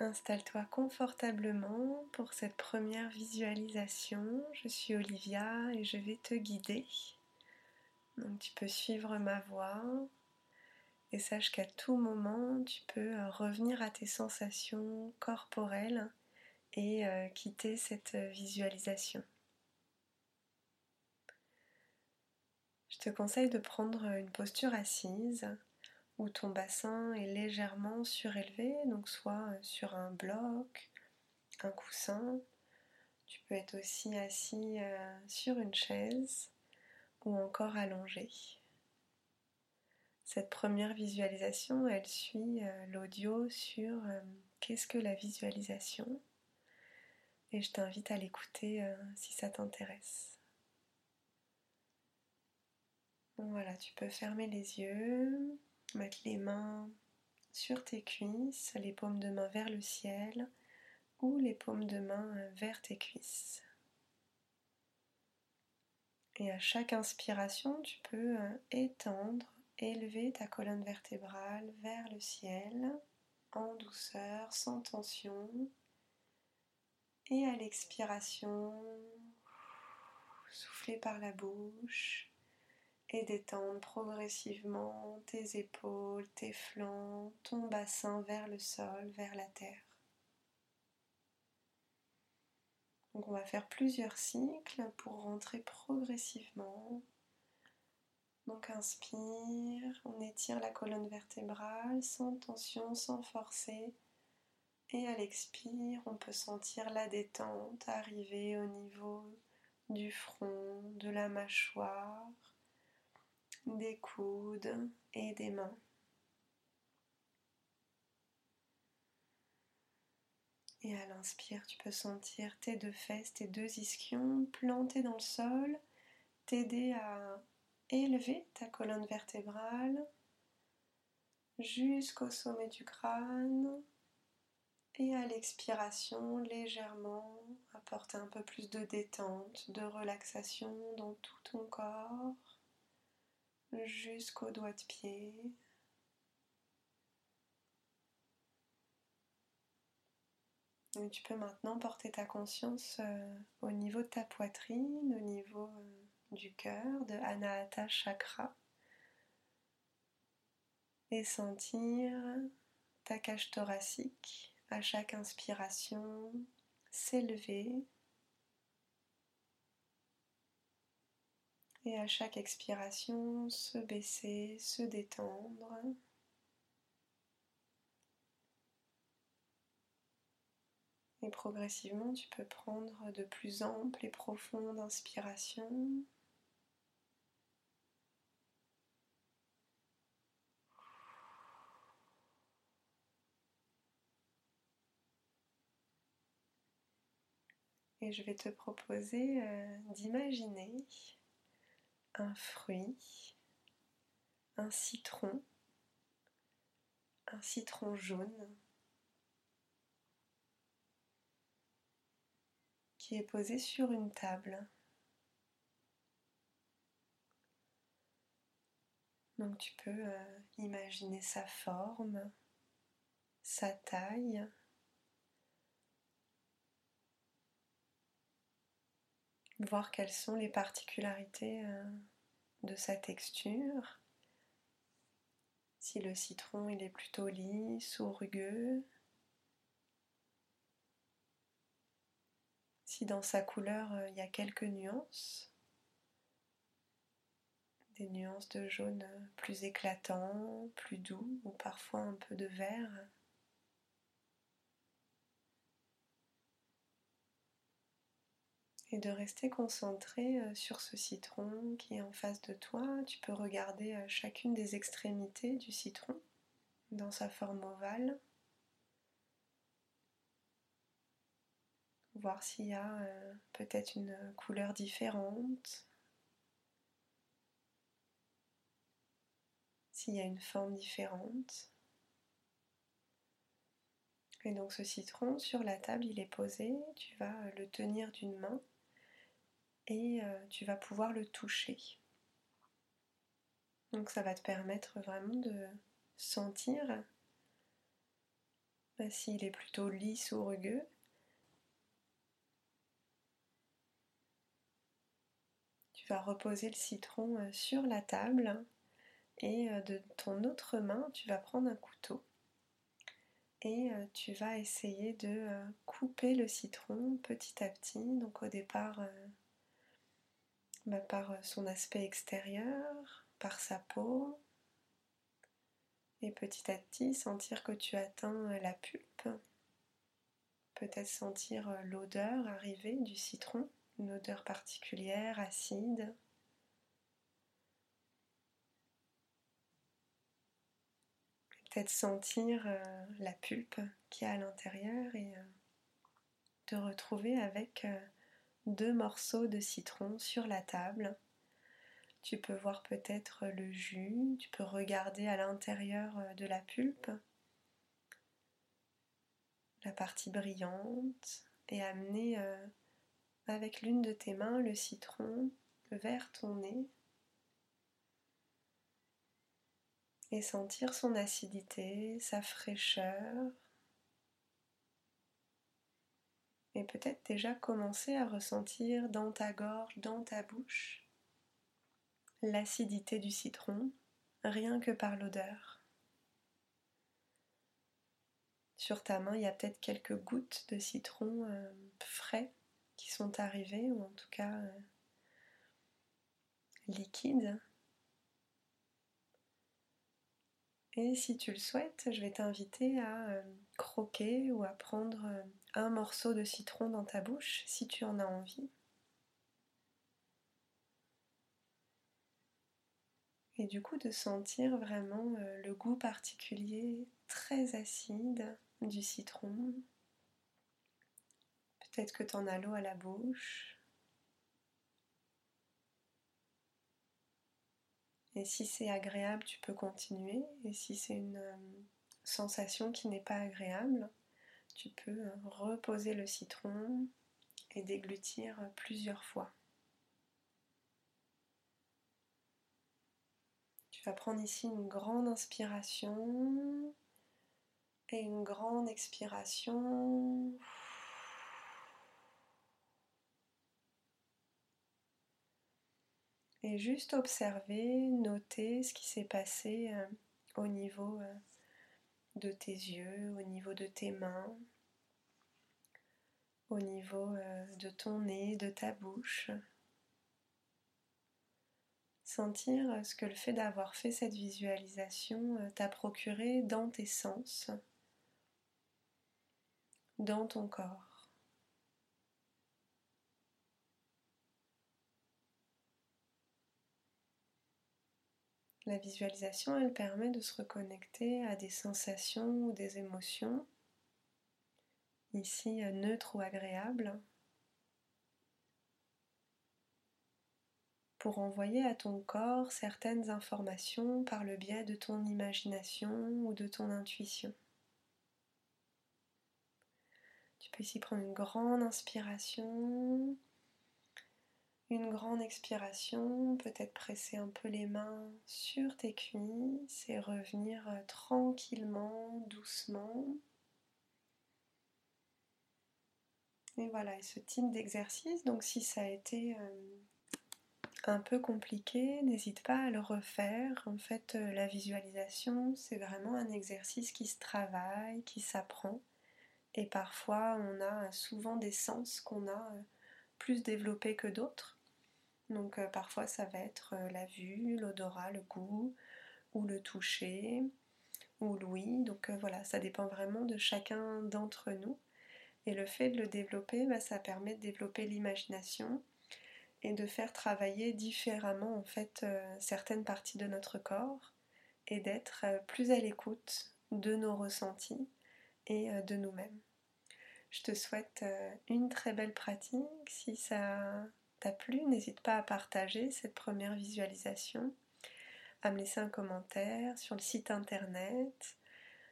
Installe-toi confortablement pour cette première visualisation. Je suis Olivia et je vais te guider. Donc tu peux suivre ma voix et sache qu'à tout moment tu peux euh, revenir à tes sensations corporelles et euh, quitter cette visualisation. Je te conseille de prendre une posture assise où ton bassin est légèrement surélevé, donc soit sur un bloc, un coussin. Tu peux être aussi assis euh, sur une chaise ou encore allongé. Cette première visualisation, elle suit euh, l'audio sur euh, qu'est-ce que la visualisation et je t'invite à l'écouter si ça t'intéresse. Voilà, tu peux fermer les yeux, Mettre les mains sur tes cuisses, les paumes de main vers le ciel ou les paumes de main vers tes cuisses. Et à chaque inspiration, tu peux euh, étendre, élever ta colonne vertébrale vers le ciel en douceur, sans tension. Et à l'expiration, souffler par la bouche et détendre progressivement tes épaules, tes flancs, ton bassin vers le sol, vers la terre. Donc on va faire plusieurs cycles pour rentrer progressivement. Donc inspire, on étire la colonne vertébrale sans tension, sans forcer. Et à l'expire, on peut sentir la détente arriver au niveau du front, de la mâchoire, des coudes et des mains. Et à l'inspire, tu peux sentir tes deux fesses, tes deux ischions plantés dans le sol, t'aider à élever ta colonne vertébrale jusqu'au sommet du crâne. Et à l'expiration, légèrement, apporter un peu plus de détente, de relaxation dans tout ton corps jusqu'au doigt de pied. tu peux maintenant porter ta conscience euh, au niveau de ta poitrine, au niveau euh, du cœur, de Anahata Chakra, et sentir ta cage thoracique. À chaque inspiration s'élever Et à chaque expiration, se baisser, se détendre. Et progressivement, tu peux prendre de plus amples et profondes inspirations. Et je vais te proposer euh, d'imaginer un fruit, un citron, un citron jaune qui est posé sur une table. Donc tu peux euh, imaginer sa forme, sa taille, voir quelles sont les particularités euh, de sa texture. Si le citron il est plutôt lisse ou rugueux. Si dans sa couleur euh, il y a quelques nuances. Des nuances de jaune plus éclatant, plus doux ou parfois un peu de vert. Et de rester concentré euh, sur ce citron qui est en face de toi. Tu peux regarder euh, chacune des extrémités du citron dans sa forme ovale. Voir s'il y a euh, peut-être une couleur différente. S'il y a une forme différente. Et donc ce citron sur la table, il est posé, tu vas le tenir d'une main et euh, tu vas pouvoir le toucher. Donc ça va te permettre vraiment de sentir bah, s'il est plutôt lisse ou rugueux. Tu vas reposer le citron euh, sur la table et euh, de ton autre main, tu vas prendre un couteau et tu vas essayer de couper le citron petit à petit. Donc au départ, par son aspect extérieur, par sa peau, et petit à petit sentir que tu atteins la pulpe. Peut-être sentir l'odeur arriver du citron, une odeur particulière, acide. Peut-être sentir euh, la pulpe qui est à l'intérieur et euh, te retrouver avec euh, deux morceaux de citron sur la table. Tu peux voir peut-être le jus, tu peux regarder à l'intérieur euh, de la pulpe, la partie brillante, et amener euh, avec l'une de tes mains le citron vers ton nez et sentir son acidité, sa fraîcheur. Et peut-être déjà commencer à ressentir dans ta gorge, dans ta bouche, l'acidité du citron rien que par l'odeur. Sur ta main, il y a peut-être quelques gouttes de citron euh, frais qui sont arrivées, ou en tout cas euh, liquides. Et si tu le souhaites, je vais t'inviter à euh, croquer ou à prendre un morceau de citron dans ta bouche si tu en as envie. et du coup de sentir vraiment euh, le goût particulier très acide du citron. Peut-être que tu en as l'eau à la bouche. Et si c'est agréable, tu peux continuer. Et si c'est une euh, sensation qui n'est pas agréable, tu peux reposer le citron et déglutir plusieurs fois. Tu vas prendre ici une grande inspiration et une grande expiration. Et juste observer, noter ce qui s'est passé euh, au niveau euh, de tes yeux, au niveau de tes mains, au niveau euh, de ton nez, de ta bouche sentir ce que le fait d'avoir fait cette visualisation euh, t'a procuré dans tes sens, dans ton corps. La visualisation, elle permet de se reconnecter à des sensations ou des émotions, ici euh, neutres ou agréables, pour envoyer à ton corps certaines informations par le biais de ton imagination ou de ton intuition. Tu peux ici prendre une grande inspiration, une grande expiration, peut-être presser un peu les mains sur tes cuisses et revenir euh, tranquillement, doucement. Et voilà, ce type d'exercice, donc si ça a été euh, un peu compliqué, n'hésite pas à le refaire. En fait, euh, la visualisation, c'est vraiment un exercice qui se travaille, qui s'apprend. Et parfois, on a souvent des sens qu'on a plus développés que d'autres. Donc euh, parfois, ça va être la vue, l'odorat, le goût, ou le toucher, ou l'ouïe. Donc voilà, ça dépend vraiment de chacun d'entre nous. Et le fait de le développer, bah, ça permet de développer l'imagination et de faire travailler différemment en fait euh, certaines parties de notre corps et d'être euh, plus à l'écoute de nos ressentis et euh, de nous-mêmes. Je te souhaite une très belle pratique. Si ça t'a plu, n'hésite pas à partager cette première visualisation, à me laisser un commentaire sur le site internet,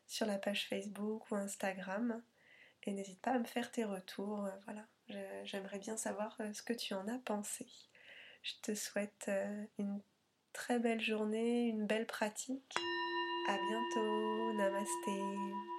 sur la page Facebook ou Instagram et n'hésite pas à me faire tes retours. Voilà. J'aimerais bien savoir euh, ce que tu en as pensé. Je te souhaite euh, une très belle journée, une belle pratique. À bientôt. Namasté.